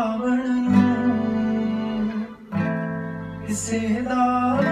ਰਾਵਣ ਨੂੰ ਕਿਸੇ ਦਾ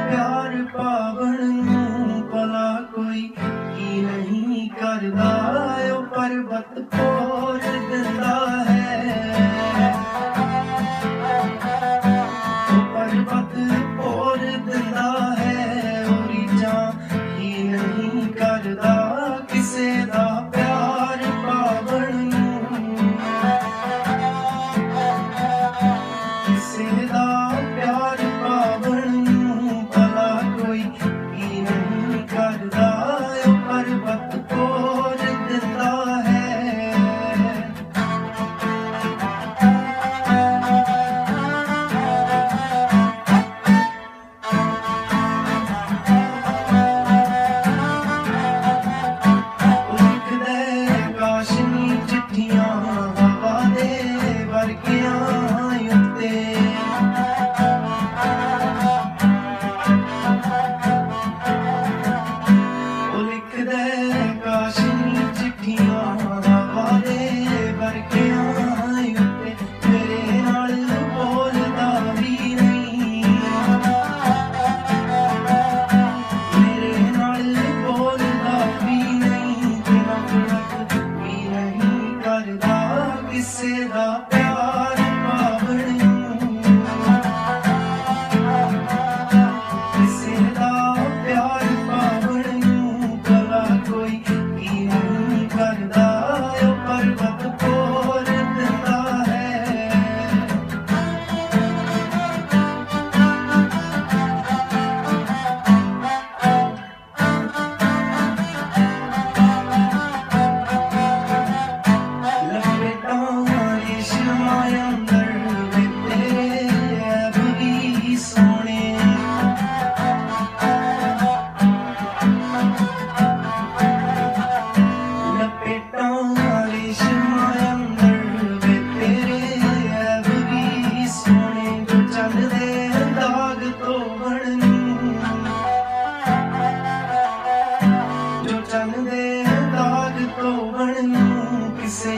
say